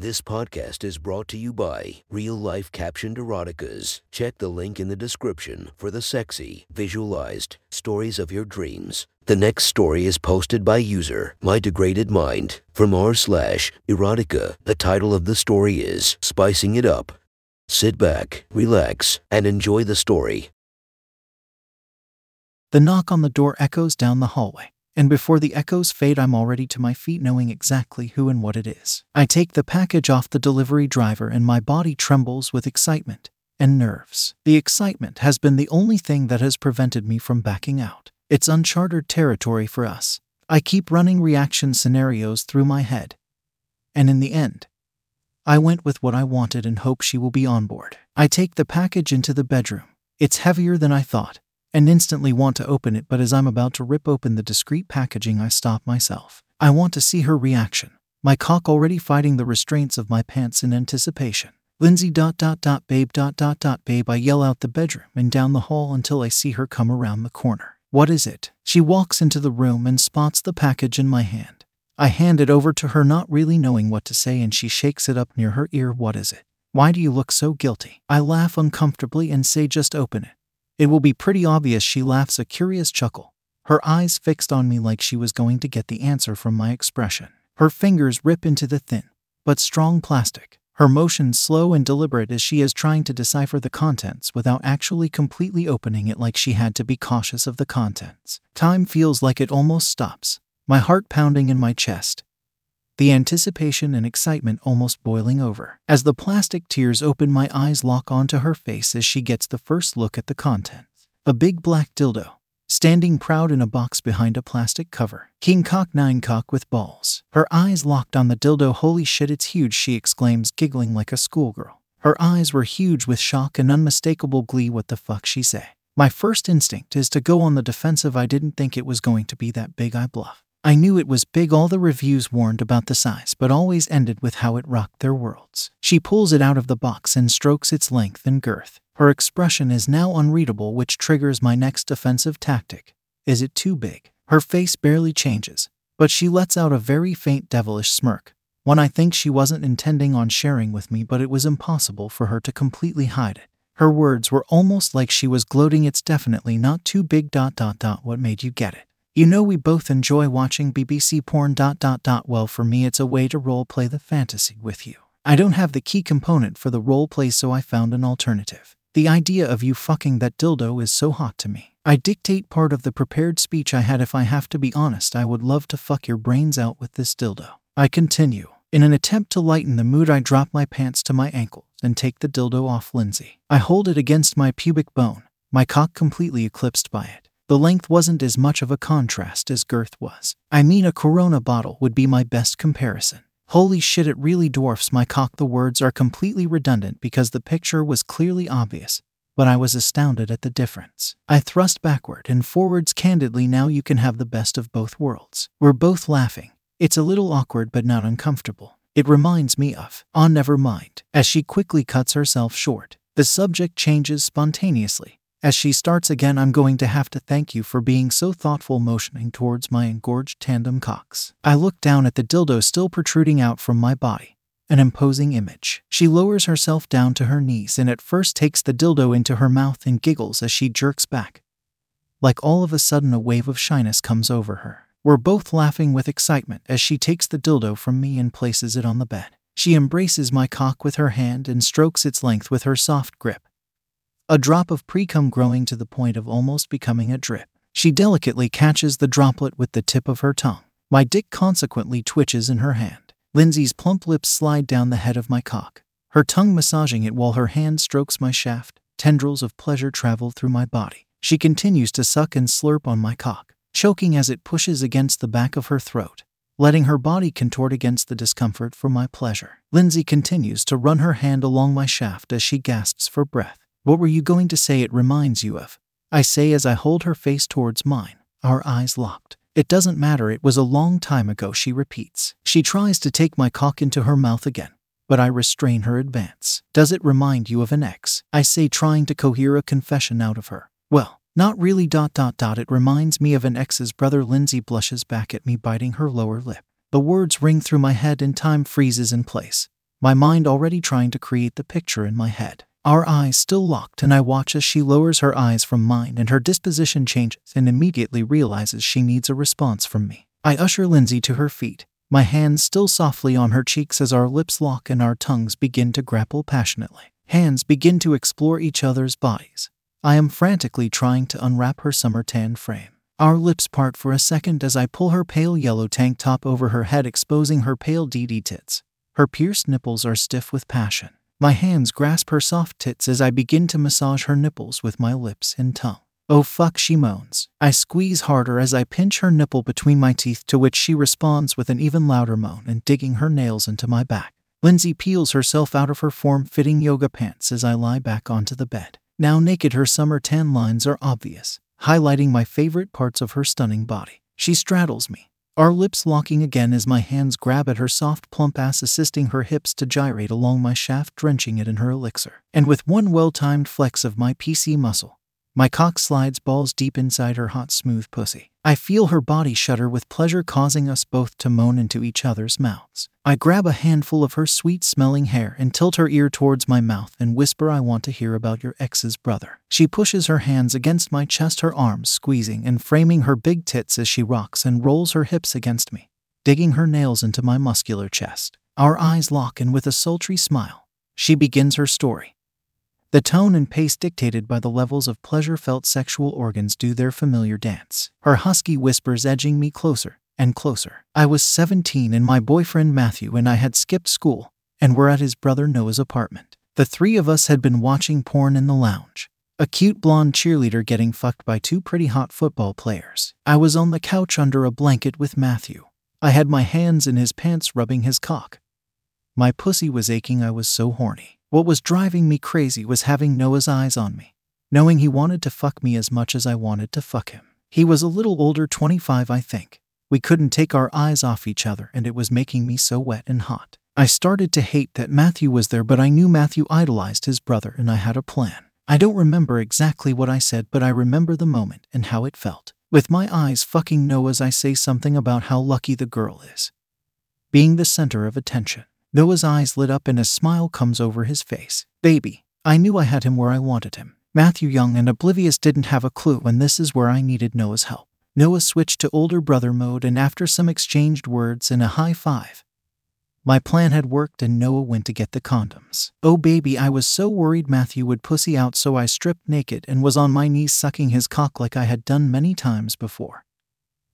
This podcast is brought to you by Real Life Captioned Eroticas. Check the link in the description for the sexy, visualized stories of your dreams. The next story is posted by user My Degraded Mind from r slash erotica. The title of the story is Spicing It Up. Sit back, relax, and enjoy the story. The knock on the door echoes down the hallway, and before the echoes fade, I'm already to my feet knowing exactly who and what it is. I take the package off the delivery driver, and my body trembles with excitement and nerves. The excitement has been the only thing that has prevented me from backing out. It's uncharted territory for us. I keep running reaction scenarios through my head. And in the end, I went with what I wanted and hope she will be on board. I take the package into the bedroom. It's heavier than I thought, and instantly want to open it, but as I'm about to rip open the discreet packaging, I stop myself. I want to see her reaction, my cock already fighting the restraints of my pants in anticipation. Lindsay dot dot dot babe dot dot dot babe I yell out the bedroom and down the hall until I see her come around the corner. What is it? She walks into the room and spots the package in my hand. I hand it over to her not really knowing what to say and she shakes it up near her ear. What is it? Why do you look so guilty? I laugh uncomfortably and say just open it. It will be pretty obvious she laughs a curious chuckle, her eyes fixed on me like she was going to get the answer from my expression. Her fingers rip into the thin, but strong plastic, her motions slow and deliberate as she is trying to decipher the contents without actually completely opening it like she had to be cautious of the contents. Time feels like it almost stops, my heart pounding in my chest. The anticipation and excitement almost boiling over. As the plastic tears open, my eyes lock onto her face as she gets the first look at the contents. A big black dildo, standing proud in a box behind a plastic cover. King cock nine cock with balls. Her eyes locked on the dildo. Holy shit, it's huge, she exclaims, giggling like a schoolgirl. Her eyes were huge with shock and unmistakable glee. What the fuck, she say. My first instinct is to go on the defensive. I didn't think it was going to be that big, I bluff. I knew it was big, all the reviews warned about the size, but always ended with how it rocked their worlds. She pulls it out of the box and strokes its length and girth. Her expression is now unreadable, which triggers my next offensive tactic. Is it too big? Her face barely changes, but she lets out a very faint devilish smirk. One I think she wasn't intending on sharing with me, but it was impossible for her to completely hide it. Her words were almost like she was gloating, it's definitely not too big. Dot dot dot. What made you get it? You know we both enjoy watching BBC porn. Dot dot dot. Well, for me, it's a way to role play the fantasy with you. I don't have the key component for the role play, so I found an alternative. The idea of you fucking that dildo is so hot to me. I dictate part of the prepared speech I had. If I have to be honest, I would love to fuck your brains out with this dildo. I continue. In an attempt to lighten the mood, I drop my pants to my ankles and take the dildo off Lindsay. I hold it against my pubic bone, my cock completely eclipsed by it. The length wasn't as much of a contrast as girth was. I mean, a Corona bottle would be my best comparison. Holy shit, it really dwarfs my cock. The words are completely redundant because the picture was clearly obvious, but I was astounded at the difference. I thrust backward and forwards candidly. Now you can have the best of both worlds. We're both laughing. It's a little awkward but not uncomfortable. It reminds me of, ah, never mind. As she quickly cuts herself short, the subject changes spontaneously. As she starts again, I'm going to have to thank you for being so thoughtful, motioning towards my engorged tandem cocks. I look down at the dildo still protruding out from my body, an imposing image. She lowers herself down to her knees and at first takes the dildo into her mouth and giggles as she jerks back. Like all of a sudden, a wave of shyness comes over her. We're both laughing with excitement as she takes the dildo from me and places it on the bed. She embraces my cock with her hand and strokes its length with her soft grip a drop of precum growing to the point of almost becoming a drip. She delicately catches the droplet with the tip of her tongue. My dick consequently twitches in her hand. Lindsay's plump lips slide down the head of my cock, her tongue massaging it while her hand strokes my shaft. Tendrils of pleasure travel through my body. She continues to suck and slurp on my cock, choking as it pushes against the back of her throat, letting her body contort against the discomfort for my pleasure. Lindsay continues to run her hand along my shaft as she gasps for breath. What were you going to say it reminds you of? I say as I hold her face towards mine, our eyes locked. It doesn't matter, it was a long time ago, she repeats. She tries to take my cock into her mouth again, but I restrain her advance. Does it remind you of an ex? I say, trying to cohere a confession out of her. Well, not really. Dot dot dot. It reminds me of an ex's brother. Lindsay blushes back at me, biting her lower lip. The words ring through my head and time freezes in place. my mind already trying to create the picture in my head. Our eyes still locked, and I watch as she lowers her eyes from mine and her disposition changes and immediately realizes she needs a response from me. I usher Lindsay to her feet, my hands still softly on her cheeks as our lips lock and our tongues begin to grapple passionately. Hands begin to explore each other's bodies. I am frantically trying to unwrap her summer tan frame. Our lips part for a second as I pull her pale yellow tank top over her head, exposing her pale DD tits. Her pierced nipples are stiff with passion. My hands grasp her soft tits as I begin to massage her nipples with my lips and tongue. Oh fuck, she moans. I squeeze harder as I pinch her nipple between my teeth, to which she responds with an even louder moan and digging her nails into my back. Lindsay peels herself out of her form fitting yoga pants as I lie back onto the bed. Now naked, her summer tan lines are obvious, highlighting my favorite parts of her stunning body. She straddles me, our lips locking again as my hands grab at her soft, plump ass, assisting her hips to gyrate along my shaft, drenching it in her elixir. And with one well timed flex of my PC muscle, my cock slides balls deep inside her hot, smooth pussy. I feel her body shudder with pleasure, causing us both to moan into each other's mouths. I grab a handful of her sweet smelling hair and tilt her ear towards my mouth and whisper, I want to hear about your ex's brother. She pushes her hands against my chest, her arms squeezing and framing her big tits as she rocks and rolls her hips against me, digging her nails into my muscular chest. Our eyes lock, and with a sultry smile, she begins her story. The tone and pace dictated by the levels of pleasure felt sexual organs do their familiar dance. Her husky whispers edging me closer and closer. I was 17 and my boyfriend Matthew and I had skipped school and were at his brother Noah's apartment. The three of us had been watching porn in the lounge. A cute blonde cheerleader getting fucked by two pretty hot football players. I was on the couch under a blanket with Matthew. I had my hands in his pants rubbing his cock. My pussy was aching, I was so horny. What was driving me crazy was having Noah's eyes on me, knowing he wanted to fuck me as much as I wanted to fuck him. He was a little older, 25, I think. We couldn't take our eyes off each other, and it was making me so wet and hot. I started to hate that Matthew was there, but I knew Matthew idolized his brother, and I had a plan. I don't remember exactly what I said, but I remember the moment and how it felt. With my eyes fucking Noah's, I say something about how lucky the girl is. Being the center of attention. Noah's eyes lit up and a smile comes over his face. Baby, I knew I had him where I wanted him. Matthew Young and Oblivious didn't have a clue, and this is where I needed Noah's help. Noah switched to older brother mode, and after some exchanged words and a high five, my plan had worked and Noah went to get the condoms. Oh baby, I was so worried Matthew would pussy out, so I stripped naked and was on my knees sucking his cock like I had done many times before.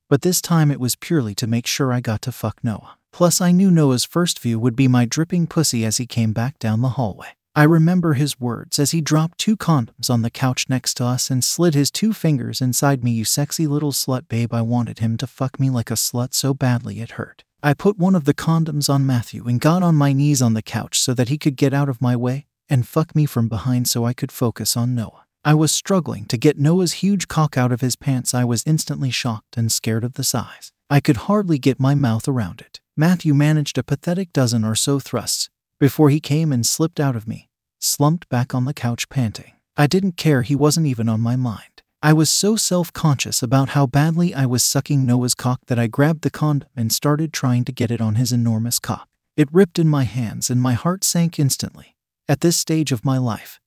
But this time it was purely to make sure I got to fuck Noah. Plus, I knew Noah's first view would be my dripping pussy as he came back down the hallway. I remember his words as he dropped two condoms on the couch next to us and slid his two fingers inside me. You sexy little slut, babe. I wanted him to fuck me like a slut so badly it hurt. I put one of the condoms on Matthew and got on my knees on the couch so that he could get out of my way and fuck me from behind so I could focus on Noah. I was struggling to get Noah's huge cock out of his pants. I was instantly shocked and scared of the size. I could hardly get my mouth around it. Matthew managed a pathetic dozen or so thrusts before he came and slipped out of me, slumped back on the couch panting. I didn't care, he wasn't even on my mind. I was so self conscious about how badly I was sucking Noah's cock that I grabbed the condom and started trying to get it on his enormous cock. It ripped in my hands and my heart sank instantly. At this stage of my life,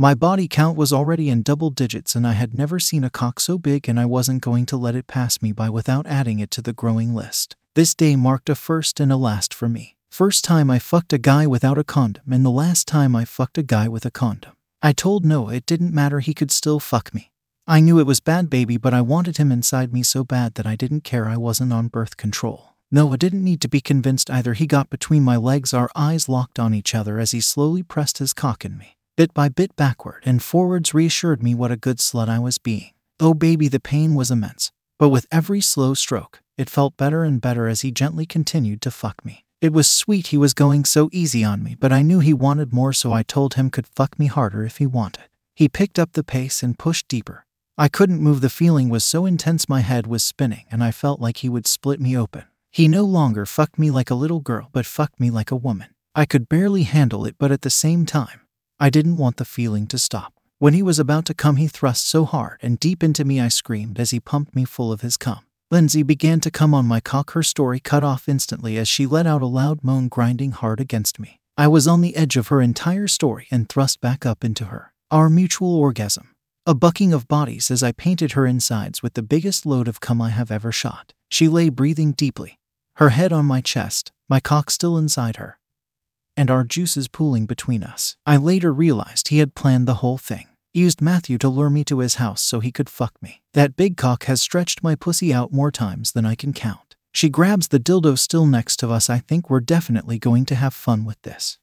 my body count was already in double digits and I had never seen a cock so big and I wasn't going to let it pass me by without adding it to the growing list. This day marked a first and a last for me. First time I fucked a guy without a condom, and the last time I fucked a guy with a condom. I told Noah it didn't matter, he could still fuck me. I knew it was bad, baby, but I wanted him inside me so bad that I didn't care I wasn't on birth control. Noah didn't need to be convinced either. He got between my legs, our eyes locked on each other as he slowly pressed his cock in me. Bit by bit, backward and forwards reassured me what a good slut I was being. Oh, baby, the pain was immense. But with every slow stroke, it felt better and better as he gently continued to fuck me. It was sweet he was going so easy on me, but I knew he wanted more, so I told him could fuck me harder if he wanted. He picked up the pace and pushed deeper. I couldn't move, the feeling was so intense my head was spinning and I felt like he would split me open. He no longer fucked me like a little girl, but fucked me like a woman. I could barely handle it, but at the same time, I didn't want the feeling to stop. When he was about to come, he thrust so hard and deep into me I screamed as he pumped me full of his cum. Lindsay began to come on my cock, her story cut off instantly as she let out a loud moan, grinding hard against me. I was on the edge of her entire story and thrust back up into her. Our mutual orgasm. A bucking of bodies as I painted her insides with the biggest load of cum I have ever shot. She lay breathing deeply, her head on my chest, my cock still inside her, and our juices pooling between us. I later realized he had planned the whole thing. Used Matthew to lure me to his house so he could fuck me. That big cock has stretched my pussy out more times than I can count. She grabs the dildo still next to us. I think we're definitely going to have fun with this.